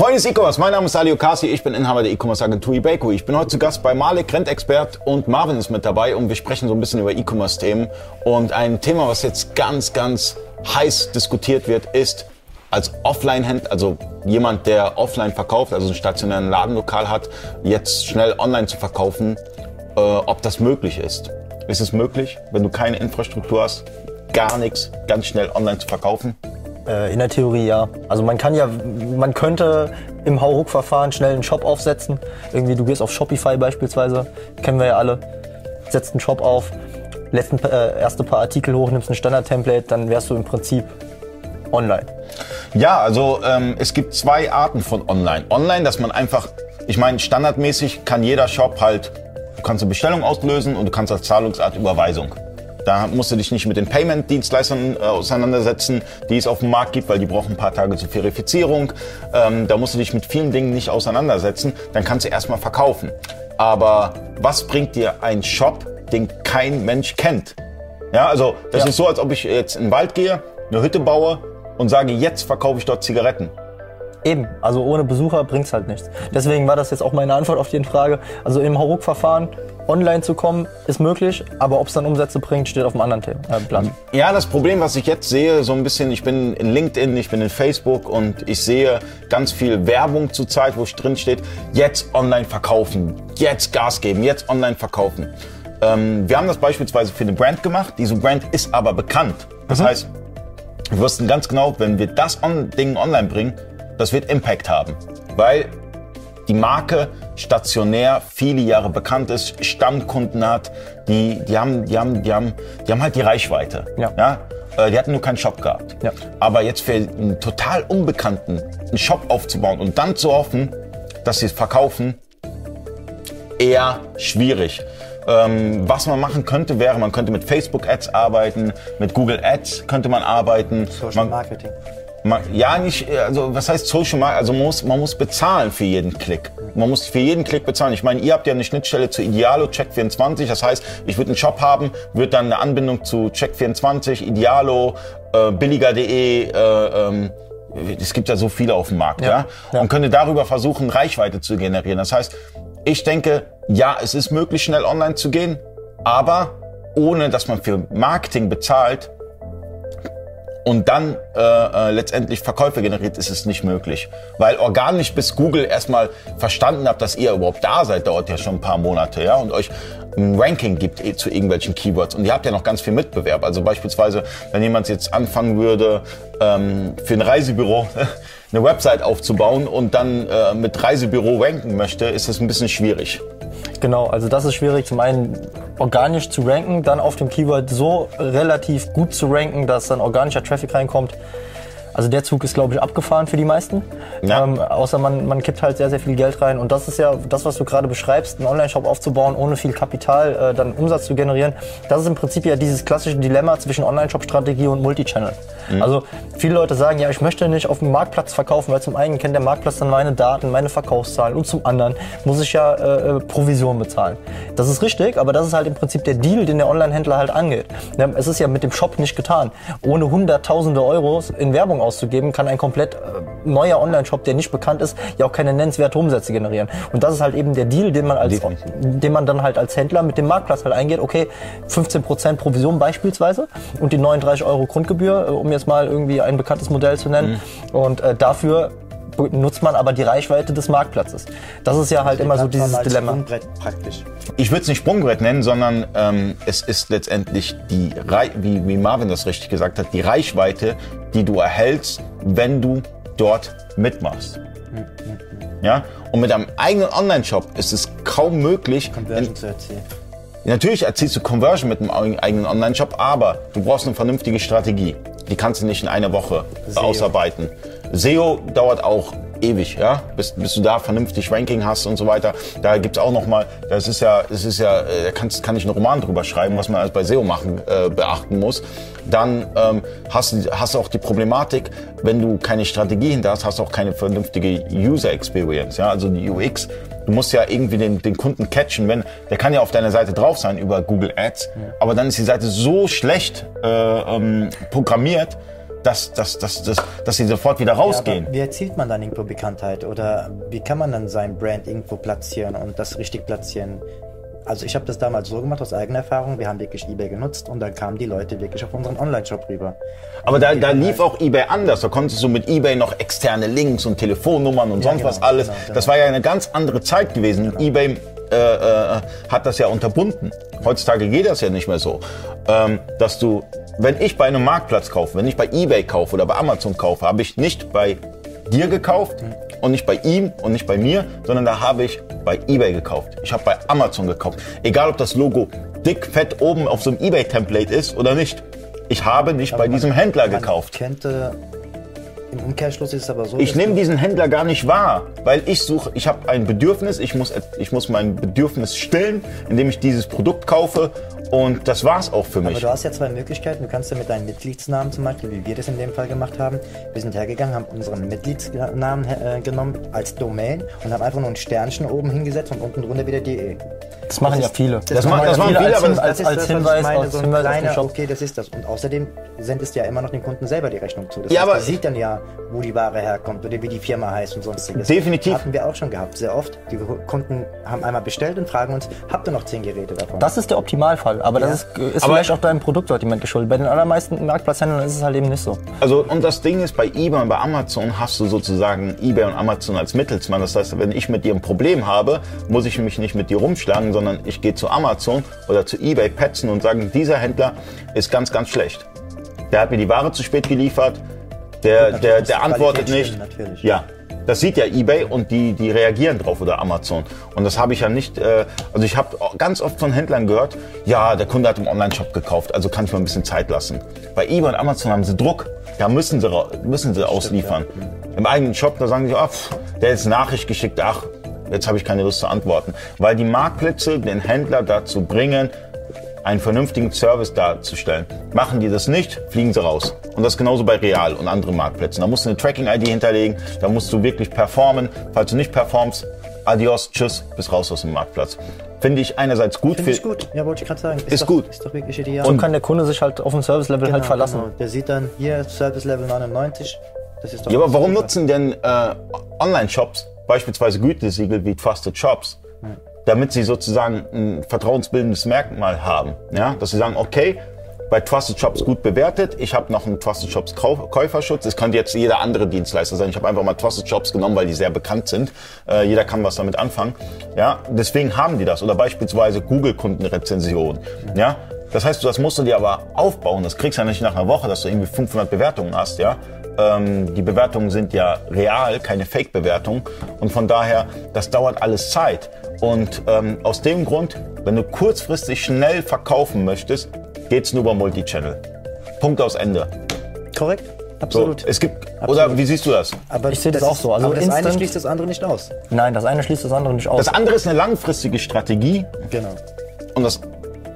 Freunde des E-Commerce, mein Name ist Ali Okasi, ich bin Inhaber der E-Commerce Agentur eBayco. Ich bin heute zu Gast bei Malik, Rentexpert und Marvin ist mit dabei und wir sprechen so ein bisschen über E-Commerce-Themen. Und ein Thema, was jetzt ganz, ganz heiß diskutiert wird, ist als Offline-Händler, also jemand, der offline verkauft, also einen stationären Ladenlokal hat, jetzt schnell online zu verkaufen, äh, ob das möglich ist. Ist es möglich, wenn du keine Infrastruktur hast, gar nichts, ganz schnell online zu verkaufen? Äh, in der Theorie ja. Also man kann ja, man könnte im Hauruck-Verfahren schnell einen Shop aufsetzen. Irgendwie, du gehst auf Shopify beispielsweise, kennen wir ja alle, setzt einen Shop auf, lässt ein, äh, erste paar Artikel hoch, nimmst ein Standard-Template, dann wärst du im Prinzip online. Ja, also ähm, es gibt zwei Arten von Online. Online, dass man einfach, ich meine, standardmäßig kann jeder Shop halt, du kannst eine Bestellung auslösen und du kannst als Zahlungsart Überweisung. Da musst du dich nicht mit den Payment-Dienstleistern äh, auseinandersetzen, die es auf dem Markt gibt, weil die brauchen ein paar Tage zur Verifizierung. Ähm, da musst du dich mit vielen Dingen nicht auseinandersetzen. Dann kannst du erstmal verkaufen. Aber was bringt dir ein Shop, den kein Mensch kennt? Ja, also das Ja. ist so, als ob ich jetzt in den Wald gehe, eine Hütte baue und sage, jetzt verkaufe ich dort Zigaretten. Eben, also ohne Besucher bringt's halt nichts. Deswegen war das jetzt auch meine Antwort auf die Frage. Also im Hauruck-Verfahren online zu kommen, ist möglich, aber ob es dann Umsätze bringt, steht auf einem anderen Thema, äh, Blatt. Ja, das Problem, was ich jetzt sehe, so ein bisschen, ich bin in LinkedIn, ich bin in Facebook und ich sehe ganz viel Werbung zurzeit, wo drin steht, jetzt online verkaufen, jetzt Gas geben, jetzt online verkaufen. Ähm, wir haben das beispielsweise für eine Brand gemacht. Diese Brand ist aber bekannt. Das heißt, wir wussten ganz genau, wenn wir das on Ding online bringen, das wird Impact haben. Weil die Marke stationär viele Jahre bekannt ist, Stammkunden hat, die, die, haben, die, haben, die, haben, die haben halt die Reichweite. Ja. Äh, Die hatten nur keinen Shop gehabt. Ja. Aber jetzt für einen total Unbekannten einen Shop aufzubauen und dann zu hoffen, dass sie es verkaufen, eher schwierig. Ähm, was man machen könnte, wäre, man könnte mit Facebook Ads arbeiten, mit Google Ads könnte man arbeiten. Social man, Marketing. Man, ja, nicht, also was heißt Social Marketing? Also man muss, man muss bezahlen für jeden Klick. Man muss für jeden Klick bezahlen. Ich meine, ihr habt ja eine Schnittstelle zu Idealo, Check24. Das heißt, ich würde einen Shop haben, würde dann eine Anbindung zu Check24, Idealo, äh, billiger.de, äh, ähm, es gibt ja so viele auf dem Markt, ja, ja. und könnte darüber versuchen, Reichweite zu generieren. Das heißt, ich denke, ja, es ist möglich, schnell online zu gehen, aber ohne, dass man für Marketing bezahlt, und dann äh, äh, letztendlich Verkäufe generiert, ist es nicht möglich. Weil organisch bis Google erstmal verstanden hat, dass ihr überhaupt da seid, dauert ja schon ein paar Monate, ja, und euch ein Ranking gibt eh zu irgendwelchen Keywords. Und ihr habt ja noch ganz viel Mitbewerb. Also beispielsweise, wenn jemand jetzt anfangen würde, ähm, für ein Reisebüro eine Website aufzubauen und dann äh, mit Reisebüro ranken möchte, ist es ein bisschen schwierig. Genau, also das ist schwierig. Zum einen organisch zu ranken, dann auf dem Keyword so relativ gut zu ranken, dass dann organischer Traffic reinkommt. Also der Zug ist, glaube ich, abgefahren für die meisten. Ja. Ähm, außer man, man kippt halt sehr, sehr viel Geld rein. Und das ist ja das, was du gerade beschreibst, einen Online-Shop aufzubauen, ohne viel Kapital äh, dann Umsatz zu generieren. Das ist im Prinzip ja dieses klassische Dilemma zwischen Online-Shop-Strategie und Multichannel. Also viele Leute sagen, ja, ich möchte nicht auf dem Marktplatz verkaufen, weil zum einen kennt der Marktplatz dann meine Daten, meine Verkaufszahlen und zum anderen muss ich ja äh, äh, Provision bezahlen. Das ist richtig, aber das ist halt im Prinzip der Deal, den der Online-Händler halt angeht. Es ist ja mit dem Shop nicht getan. Ohne hunderttausende Euros in Werbung auszugeben, kann ein komplett äh, neuer Online-Shop, der nicht bekannt ist, ja auch keine nennenswerte Umsätze generieren. Und das ist halt eben der Deal, den man als, Definitiv. den man dann halt als Händler mit dem Marktplatz halt eingeht. Okay, 15% Provision beispielsweise und die 39 Euro Grundgebühr, äh, um jetzt mal irgendwie ein bekanntes Modell zu nennen. Und äh, dafür nutzt man aber die Reichweite des Marktplatzes. Das ist ja halt immer so dieses Dilemma. Sprungbrett praktisch. ich würde es nicht Sprungbrett nennen, sondern ähm, es ist letztendlich die, Rei wie, wie Marvin das richtig gesagt hat, die Reichweite, die du erhältst, wenn du dort mitmachst. Ja? Und mit einem eigenen Online-Shop ist es kaum möglich, Conversion zu erzielen. Natürlich erzielst du Conversion mit einem eigenen Online-Shop, aber du brauchst eine vernünftige Strategie. Die kannst du nicht in einer Woche SEO. ausarbeiten. SEO dauert auch ewig, ja, bis, bis du da vernünftig Ranking hast und so weiter. Da gibt's auch noch mal, das ist ja, das ist ja, äh, da kannst, kann ich einen Roman drüber schreiben, was man alles bei SEO machen äh, beachten muss. Dann ähm, hast, du- hast auch die Problematik, wenn du keine Strategie hinter hast, hast du auch keine vernünftige User Experience, ja, also die UX. Du musst ja irgendwie den, den Kunden catchen, wenn der kann ja auf deiner Seite drauf sein über Google Ads, aber dann ist die Seite so schlecht äh, ähm, programmiert, dass, dass, dass, dass, dass sie sofort wieder rausgehen. Ja, wie erzielt man dann irgendwo Bekanntheit? Oder wie kann man dann sein Brand irgendwo platzieren und das richtig platzieren? Also ich habe das damals so gemacht aus eigener Erfahrung. Wir haben wirklich eBay genutzt und dann kamen die Leute wirklich auf unseren Online-Shop rüber. Aber da, da lief auch eBay anders. Da konntest du mit eBay noch externe Links und Telefonnummern und ja, sonst genau, was alles. Genau, genau. Das war ja eine ganz andere Zeit gewesen. Genau. eBay äh, äh, hat das ja unterbunden. Heutzutage geht das ja nicht mehr so, ähm, dass du, wenn ich bei einem Marktplatz kaufe, wenn ich bei eBay kaufe oder bei Amazon kaufe, habe ich nicht bei dir gekauft und nicht bei ihm und nicht bei mir, sondern da habe ich bei eBay gekauft. Ich habe bei Amazon gekauft. Egal, ob das Logo dick, fett oben auf so einem eBay-Template ist oder nicht. Ich habe nicht aber bei diesem Händler gekauft. Könnte im Umkehrschluss ist es aber so. Ich nehme diesen Händler gar nicht wahr, weil ich suche, ich habe ein Bedürfnis, ich muss, ich muss mein Bedürfnis stillen, indem ich dieses Produkt kaufe und das war's auch für mich. Aber du hast ja zwei Möglichkeiten. Du kannst ja mit deinen Mitgliedsnamen zum Beispiel, wie wir das in dem Fall gemacht haben, wir sind hergegangen, haben unseren Mitgliedsnamen äh, genommen als Domain und haben einfach nur ein Sternchen oben hingesetzt und unten drunter wieder DE. Das machen das ja viele. Das, das, machen, das machen viele, aber das, als, als, Hinweis, meine, als so Hinweis kleiner, okay, das ist das. Und außerdem sendest du ja immer noch den Kunden selber die Rechnung zu. Das ja, heißt, aber sieht dann ja, wo die Ware herkommt oder wie die Firma heißt und sonstiges. Definitiv. Hatten wir auch schon gehabt, sehr oft. Die Kunden haben einmal bestellt und fragen uns, habt ihr noch zehn Geräte davon? Das ist der Optimalfall, aber ja. das ist, ist aber vielleicht auch deinem Produktsortiment geschuldet. Bei den allermeisten Marktplatzhändlern ist es halt eben nicht so. Also und das Ding ist, bei eBay und bei Amazon hast du sozusagen eBay und Amazon als Mittelsmann. Das heißt, wenn ich mit dir ein Problem habe, muss ich mich nicht mit dir rumschlagen, sondern ich gehe zu Amazon oder zu eBay petzen und sagen, dieser Händler ist ganz, ganz schlecht. Der hat mir die Ware zu spät geliefert, der, der, der antwortet nicht. Natürlich. Ja, das sieht ja eBay und die, die reagieren drauf oder Amazon. Und das habe ich ja nicht, äh, also ich habe ganz oft von Händlern gehört, ja, der Kunde hat im Online-Shop gekauft, also kann ich mal ein bisschen Zeit lassen. Bei eBay und Amazon haben sie Druck, da müssen sie, müssen sie ausliefern. Stimmt, ja. Im eigenen Shop, da sagen sie, ach, der ist Nachricht geschickt, ach, jetzt habe ich keine Lust zu antworten. Weil die Marktplätze den Händler dazu bringen, einen vernünftigen Service darzustellen. Machen die das nicht, fliegen sie raus. Und das genauso bei Real und anderen Marktplätzen. Da musst du eine Tracking-ID hinterlegen, da musst du wirklich performen. Falls du nicht performst, adios, tschüss, bis raus aus dem Marktplatz. Finde ich einerseits gut. Finde ich gut, ja, wollte ich gerade sagen. Ist, ist doch, gut. Ist doch wirklich ideal. Und kann der Kunde sich halt auf dem Service-Level halt genau, halt verlassen. Genau. Der sieht dann hier Service-Level 99. Das ist doch ja, aber warum super. nutzen denn äh, Online-Shops beispielsweise Gütesiegel wie Trusted Shops? Damit sie sozusagen ein vertrauensbildendes Merkmal haben. Ja? Dass sie sagen, okay, bei Trusted Shops gut bewertet. Ich habe noch einen Trusted Shops Käuferschutz. Es könnte jetzt jeder andere Dienstleister sein. Ich habe einfach mal Trusted Shops genommen, weil die sehr bekannt sind. Äh, jeder kann was damit anfangen. Ja, deswegen haben die das. Oder beispielsweise Google Kundenrezension. Ja, das heißt, das musst du dir aber aufbauen. Das kriegst du ja nicht nach einer Woche, dass du irgendwie 500 Bewertungen hast. Ja, ähm, die Bewertungen sind ja real, keine Fake-Bewertung. Und von daher, das dauert alles Zeit. Und ähm, aus dem Grund, wenn du kurzfristig schnell verkaufen möchtest, geht es nur über Multichannel. Punkt aus Ende. Korrekt. Absolut. So, es gibt, Absolut. oder wie siehst du das? Aber ich sehe das, das, auch so. Also aber das eine schließt das andere nicht aus. Nein, das eine schließt das andere nicht aus. Das andere ist eine langfristige Strategie. Genau. Und das,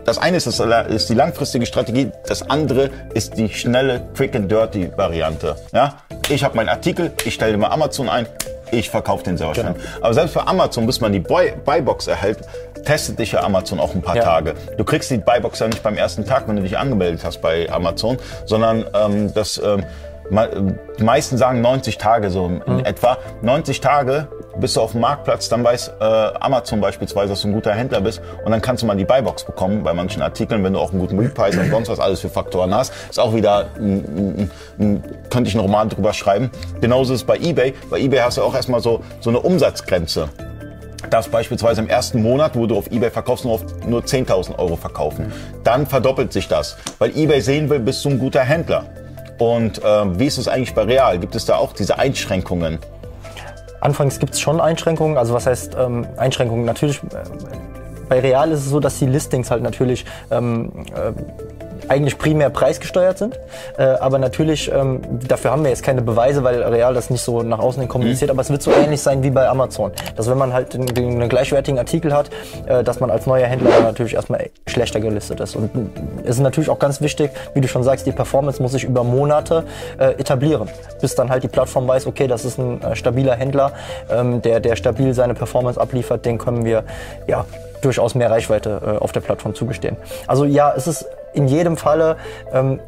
das eine ist, das, ist die langfristige Strategie, das andere ist die schnelle Quick and Dirty Variante. Ja? Ich habe meinen Artikel, ich stelle mal Amazon ein, ich verkaufe den selber genau. Aber selbst bei Amazon, bis man die Buybox erhält, testet dich ja Amazon auch ein paar ja. Tage. Du kriegst die Buybox ja nicht beim ersten Tag, wenn du dich angemeldet hast bei Amazon, sondern ähm, das ähm, die meisten sagen 90 Tage so in mhm. etwa. 90 Tage bist du auf dem Marktplatz, dann weiß äh, Amazon beispielsweise, dass du ein guter Händler bist und dann kannst du mal die Buybox bekommen bei manchen Artikeln, wenn du auch einen guten Mietpreis und sonst was alles für Faktoren hast. Ist auch wieder, ein, ein, könnte ich einen Roman drüber schreiben. Genauso ist es bei eBay. Bei eBay hast du auch erstmal so, so eine Umsatzgrenze darfst beispielsweise im ersten Monat, wo du auf eBay verkaufst, nur, nur 10.000 Euro verkaufen. Dann verdoppelt sich das, weil eBay sehen will, bist du ein guter Händler. Und äh, wie ist es eigentlich bei Real? Gibt es da auch diese Einschränkungen? Anfangs gibt es schon Einschränkungen. Also was heißt ähm, Einschränkungen? Natürlich, äh, bei Real ist es so, dass die Listings halt natürlich ähm, äh, eigentlich primär preisgesteuert sind. Äh, aber natürlich, ähm, dafür haben wir jetzt keine Beweise, weil Real das nicht so nach außen hin kommuniziert. Mhm. Aber es wird so ähnlich sein wie bei Amazon. Dass wenn man halt den, den, einen gleichwertigen Artikel hat, äh, dass man als neuer Händler natürlich erstmal schlechter gelistet ist. Und es ist natürlich auch ganz wichtig, wie du schon sagst, die Performance muss sich über Monate äh, etablieren. Bis dann halt die Plattform weiß, okay, das ist ein äh, stabiler Händler, ähm, der, der stabil seine Performance abliefert, den können wir ja durchaus mehr Reichweite äh, auf der Plattform zugestehen. Also ja, es ist in jedem Falle ähm,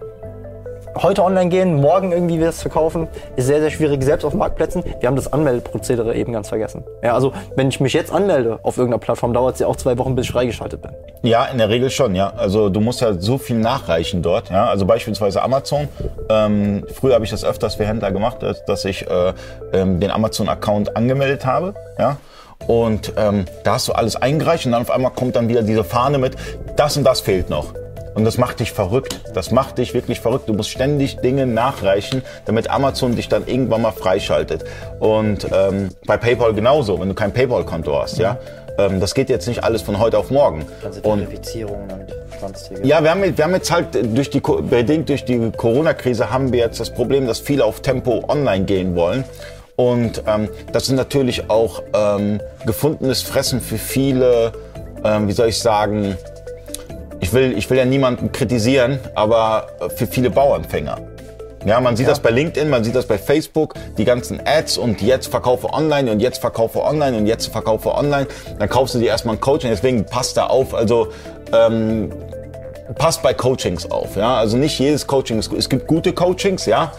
heute online gehen, morgen irgendwie was verkaufen, ist sehr, sehr schwierig, selbst auf Marktplätzen. Wir haben das Anmeldeprozedere eben ganz vergessen. Ja, also wenn ich mich jetzt anmelde auf irgendeiner Plattform, dauert es ja auch zwei Wochen, bis ich freigeschaltet bin. Ja, in der Regel schon, ja. Also du musst ja so viel nachreichen dort. Ja? Also beispielsweise Amazon. Ähm, früher habe ich das öfters für Händler gemacht, dass, dass ich äh, ähm, den Amazon-Account angemeldet habe. Ja? Und ähm, da hast du alles eingereicht und dann auf einmal kommt dann wieder diese Fahne mit, das und das fehlt noch. Und das macht dich verrückt. Das macht dich wirklich verrückt. Du musst ständig Dinge nachreichen, damit Amazon dich dann irgendwann mal freischaltet. Und ähm, bei PayPal genauso, wenn du kein PayPal-Konto hast, ja. Ähm, das geht jetzt nicht alles von heute auf morgen. Ganze Und Verifizierungen und sonstige. ja, wir haben, wir haben jetzt halt durch die, bedingt durch die Corona-Krise haben wir jetzt das Problem, dass viele auf Tempo online gehen wollen. Und ähm, das ist natürlich auch ähm, gefundenes Fressen für viele, ähm, wie soll ich sagen, ich will, ich will ja niemanden kritisieren, aber äh, für viele Bauernfänger. Ja, man sieht das bei LinkedIn, man sieht das bei Facebook, die ganzen Ads und jetzt verkaufe online und jetzt verkaufe online und jetzt verkaufe online. Dann kaufst du dir erstmal ein Coaching, deswegen passt da auf. Also ähm, passt bei Coachings auf. Ja? Also nicht jedes Coaching ist gut. Es gibt gute Coachings, ja.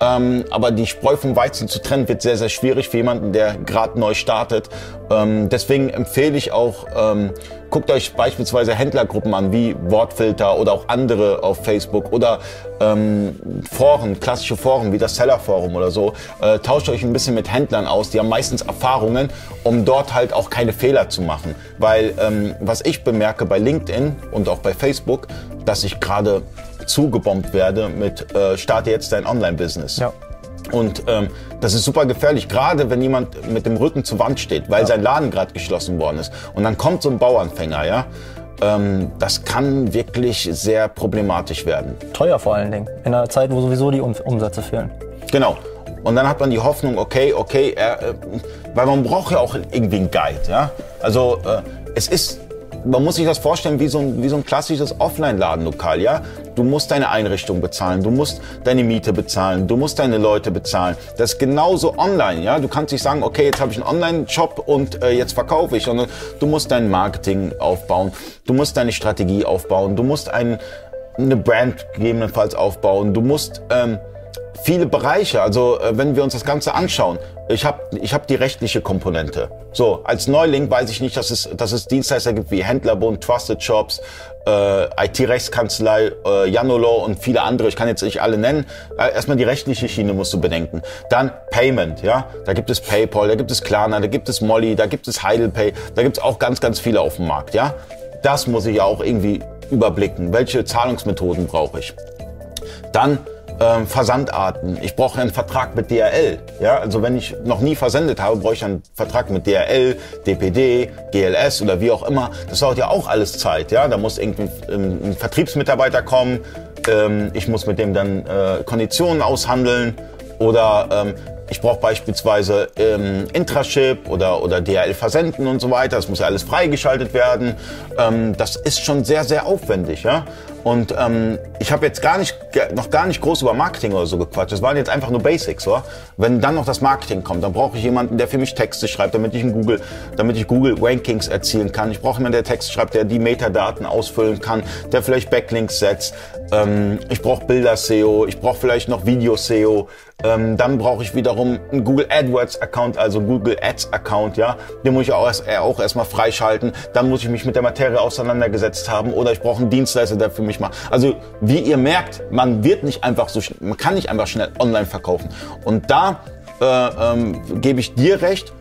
Ähm, aber die Spreu vom Weizen zu trennen wird sehr, sehr schwierig für jemanden, der gerade neu startet. Ähm, deswegen empfehle ich auch, ähm, guckt euch beispielsweise Händlergruppen an, wie Wortfilter oder auch andere auf Facebook oder ähm, Foren, klassische Foren wie das Seller-Forum oder so. Äh, tauscht euch ein bisschen mit Händlern aus, die haben meistens Erfahrungen, um dort halt auch keine Fehler zu machen. Weil ähm, was ich bemerke bei LinkedIn und auch bei Facebook, dass ich gerade zugebombt werde mit äh, starte jetzt dein Online-Business. Ja. Und ähm, das ist super gefährlich, gerade wenn jemand mit dem Rücken zur Wand steht, weil sein Laden gerade geschlossen worden ist. Und dann kommt so ein Bauernfänger, ja. Ähm, das kann wirklich sehr problematisch werden. Teuer vor allen Dingen. In einer Zeit, wo sowieso die um Umsätze fehlen. Genau. Und dann hat man die Hoffnung, okay, okay, äh, weil man braucht ja auch irgendwie einen Guide, ja. Also äh, es ist, man muss sich das vorstellen wie so ein, wie so ein klassisches Offline-Ladenlokal, ja. Du musst deine Einrichtung bezahlen, du musst deine Miete bezahlen, du musst deine Leute bezahlen. Das ist genauso online, ja. Du kannst nicht sagen, okay, jetzt habe ich einen Online-Shop und äh, jetzt verkaufe ich, sondern du musst dein Marketing aufbauen, du musst deine Strategie aufbauen, du musst ein, eine Brand gegebenenfalls aufbauen, du musst ähm, viele Bereiche. Also äh, wenn wir uns das Ganze anschauen, ich habe ich hab die rechtliche Komponente. So, als Neuling weiß ich nicht, dass es, dass es Dienstleister gibt wie Händlerbund, Trusted Shops, äh, IT-Rechtskanzlei, äh, Janolo und viele andere. Ich kann jetzt nicht alle nennen. Äh, erstmal die rechtliche Schiene musst du bedenken. Dann Payment, ja. Da gibt es PayPal, da gibt es Klarna, da gibt es Molly, da gibt es Heidelpay, da gibt es auch ganz, ganz viele auf dem Markt, ja. Das muss ich ja auch irgendwie überblicken. Welche Zahlungsmethoden brauche ich? Dann ähm, Versandarten. Ich brauche einen Vertrag mit DRL. Ja, also wenn ich noch nie versendet habe, brauche ich einen Vertrag mit DRL, DPD, GLS oder wie auch immer. Das dauert ja auch alles Zeit. Ja, da muss irgendwie ein, ein Vertriebsmitarbeiter kommen. Ähm, ich muss mit dem dann äh, Konditionen aushandeln oder ähm, ich brauche beispielsweise ähm, Intraship oder, oder DHL versenden und so weiter. Das muss ja alles freigeschaltet werden. Ähm, das ist schon sehr, sehr aufwendig. Ja? Und ähm, ich habe jetzt gar nicht, noch gar nicht groß über Marketing oder so gequatscht. Das waren jetzt einfach nur Basics. Oder? Wenn dann noch das Marketing kommt, dann brauche ich jemanden, der für mich Texte schreibt, damit ich in Google, damit ich Google Rankings erzielen kann. Ich brauche jemanden, der Texte schreibt, der die Metadaten ausfüllen kann, der vielleicht Backlinks setzt. Ähm, ich brauche Bilder-SEO, ich brauche vielleicht noch Video-SEO. Ähm, dann brauche ich wiederum einen Google AdWords Account, also Google Ads Account, ja. Den muss ich auch, erst, äh, auch erstmal freischalten. Dann muss ich mich mit der Materie auseinandergesetzt haben oder ich brauche einen Dienstleister, der für mich macht. Also wie ihr merkt, man wird nicht einfach so, man kann nicht einfach schnell online verkaufen. Und da äh, ähm, gebe ich dir recht.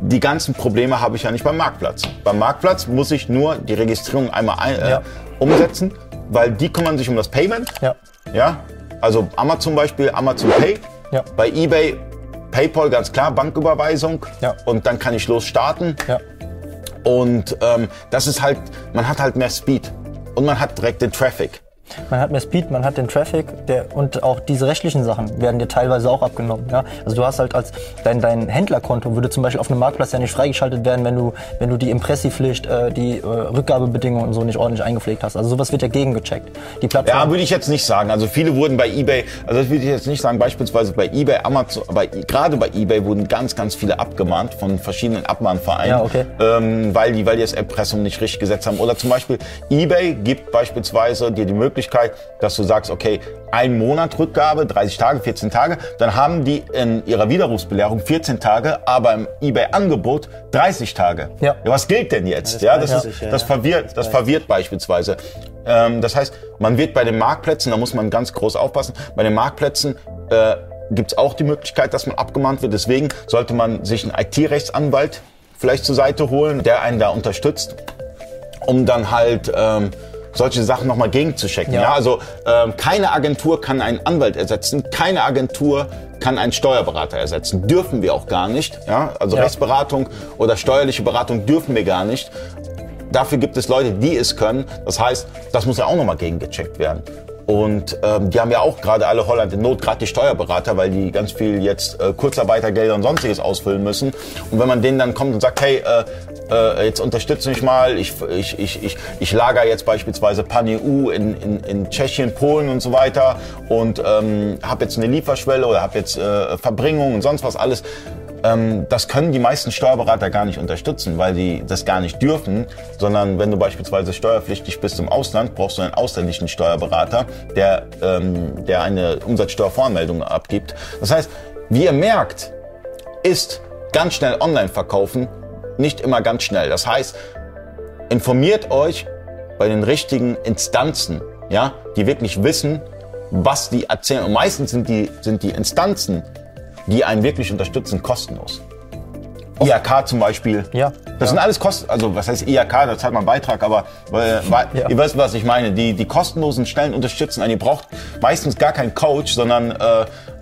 Die ganzen Probleme habe ich ja nicht beim Marktplatz. Beim Marktplatz muss ich nur die Registrierung einmal ein, äh, Ja. umsetzen, weil die kümmern sich um das Payment. Ja. Ja, also Amazon Beispiel, Amazon Pay. Ja. Bei eBay, PayPal ganz klar, Banküberweisung. Ja. Und dann kann ich los starten. Ja. Und ähm, das ist halt, man hat halt mehr Speed. Und man hat direkt den Traffic. Man hat mehr Speed, man hat den Traffic der, und auch diese rechtlichen Sachen werden dir teilweise auch abgenommen. Ja? Also du hast halt als dein, dein Händlerkonto würde zum Beispiel auf einem Marktplatz ja nicht freigeschaltet werden, wenn du, wenn du die Impressipflicht, äh, die äh, Rückgabebedingungen und so nicht ordentlich eingepflegt hast. Also sowas wird ja gegengecheckt. Die Plattform. Ja, würde ich jetzt nicht sagen. Also viele wurden bei eBay, also das würde ich jetzt nicht sagen, beispielsweise bei eBay, Amazon, bei, gerade bei eBay wurden ganz, ganz viele abgemahnt von verschiedenen Abmahnvereinen, Ja, okay. ähm, weil, die, weil die das Erpressung nicht richtig gesetzt haben. Oder zum Beispiel eBay gibt beispielsweise dir die Möglichkeit, Möglichkeit, dass du sagst, okay, ein Monat Rückgabe, 30 Tage, 14 Tage, dann haben die in ihrer Widerrufsbelehrung 14 Tage, aber im eBay-Angebot 30 Tage. Ja. Was gilt denn jetzt? das Ja, das, ist, ich, ja, das ja. verwirrt, das verwirrt beispielsweise. Ähm, das heißt, man wird bei den Marktplätzen, da muss man ganz groß aufpassen, bei den Marktplätzen äh, gibt es auch die Möglichkeit, dass man abgemahnt wird. Deswegen sollte man sich einen IT-Rechtsanwalt vielleicht zur Seite holen, der einen da unterstützt, um dann halt ähm, solche Sachen nochmal gegenzuchecken. Ja. Ja. also ähm, keine Agentur kann einen Anwalt ersetzen, keine Agentur kann einen Steuerberater ersetzen. Dürfen wir auch gar nicht. Ja? Also Ja. Rechtsberatung oder steuerliche Beratung dürfen wir gar nicht. Dafür gibt es Leute, die es können. Das heißt, das muss ja auch nochmal gegengecheckt werden. Und ähm, die haben ja auch gerade alle Holland in Not, gerade die Steuerberater, weil die ganz viel jetzt äh, Kurzarbeitergelder und sonstiges ausfüllen müssen. Und wenn man denen dann kommt und sagt, hey, äh, äh, jetzt unterstütze mich mal, ich, ich, ich, ich, ich lager jetzt beispielsweise PanEU in, in, in Tschechien, Polen und so weiter und ähm, habe jetzt eine Lieferschwelle oder habe jetzt äh, Verbringung und sonst was alles, ähm, das können die meisten Steuerberater gar nicht unterstützen, weil die das gar nicht dürfen, sondern wenn du beispielsweise steuerpflichtig bist im Ausland, brauchst du einen ausländischen Steuerberater, der, ähm, der eine Umsatzsteuervoranmeldung abgibt. Das heißt, wie ihr merkt, ist ganz schnell online verkaufen nicht immer ganz schnell. Das heißt, informiert euch bei den richtigen Instanzen, ja, die wirklich wissen, was die erzählen. Und meistens sind die, sind die Instanzen, die einen wirklich unterstützen, kostenlos. IHK zum Beispiel. Ja. Das sind alles Kosten, also was heißt IHK, da zahlt man einen Beitrag, aber äh, weil, Ja. ihr wisst, was ich meine. Die, die kostenlosen Stellen unterstützen einen. Ihr braucht meistens gar keinen Coach, sondern äh,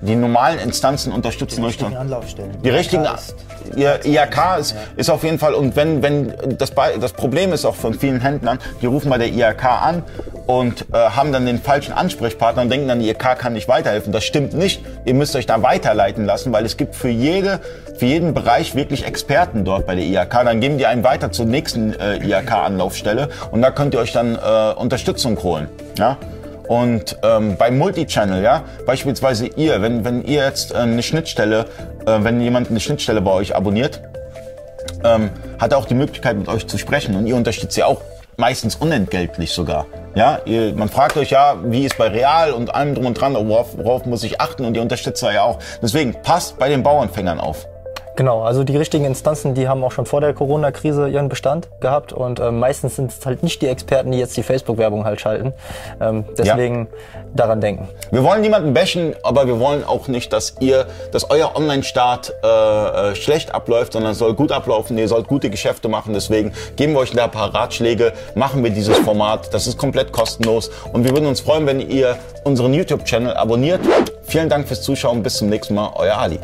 die normalen Instanzen unterstützen euch dann. richtigen Anlaufstellen. Die richtigen, IHK ist- ihr IHK ist, ist auf jeden Fall, und wenn, wenn das, das Problem ist auch von vielen Händlern, die rufen bei der IHK an und äh, haben dann den falschen Ansprechpartner und denken dann, die IHK kann nicht weiterhelfen. Das stimmt nicht. Ihr müsst euch da weiterleiten lassen, weil es gibt für jede, für jeden Bereich wirklich Experten dort bei der IHK. Dann geben die einen weiter zur nächsten äh, IHK-Anlaufstelle und da könnt ihr euch dann äh, Unterstützung holen. Ja? Und ähm, bei Multichannel, ja, beispielsweise ihr, wenn, wenn ihr jetzt äh, eine Schnittstelle, äh, wenn jemand eine Schnittstelle bei euch abonniert, ähm, hat er auch die Möglichkeit mit euch zu sprechen und ihr unterstützt ja auch meistens unentgeltlich sogar. Ja, ihr, man fragt euch ja, wie ist bei Real und allem drum und dran, worauf, worauf muss ich achten und ihr unterstützt ja auch. Deswegen passt bei den Bauernfängern auf. Genau, also die richtigen Instanzen, die haben auch schon vor der Corona-Krise ihren Bestand gehabt und ähm, meistens sind es halt nicht die Experten, die jetzt die Facebook-Werbung halt schalten. Ähm, deswegen daran denken. Wir wollen niemanden bashen, aber wir wollen auch nicht, dass ihr, dass euer Online-Start äh, äh, schlecht abläuft, sondern es soll gut ablaufen. Ihr sollt gute Geschäfte machen. Deswegen geben wir euch da ein paar Ratschläge, machen wir dieses Format. Das ist komplett kostenlos und wir würden uns freuen, wenn ihr unseren YouTube-Channel abonniert. Vielen Dank fürs Zuschauen. Bis zum nächsten Mal. Euer Ali.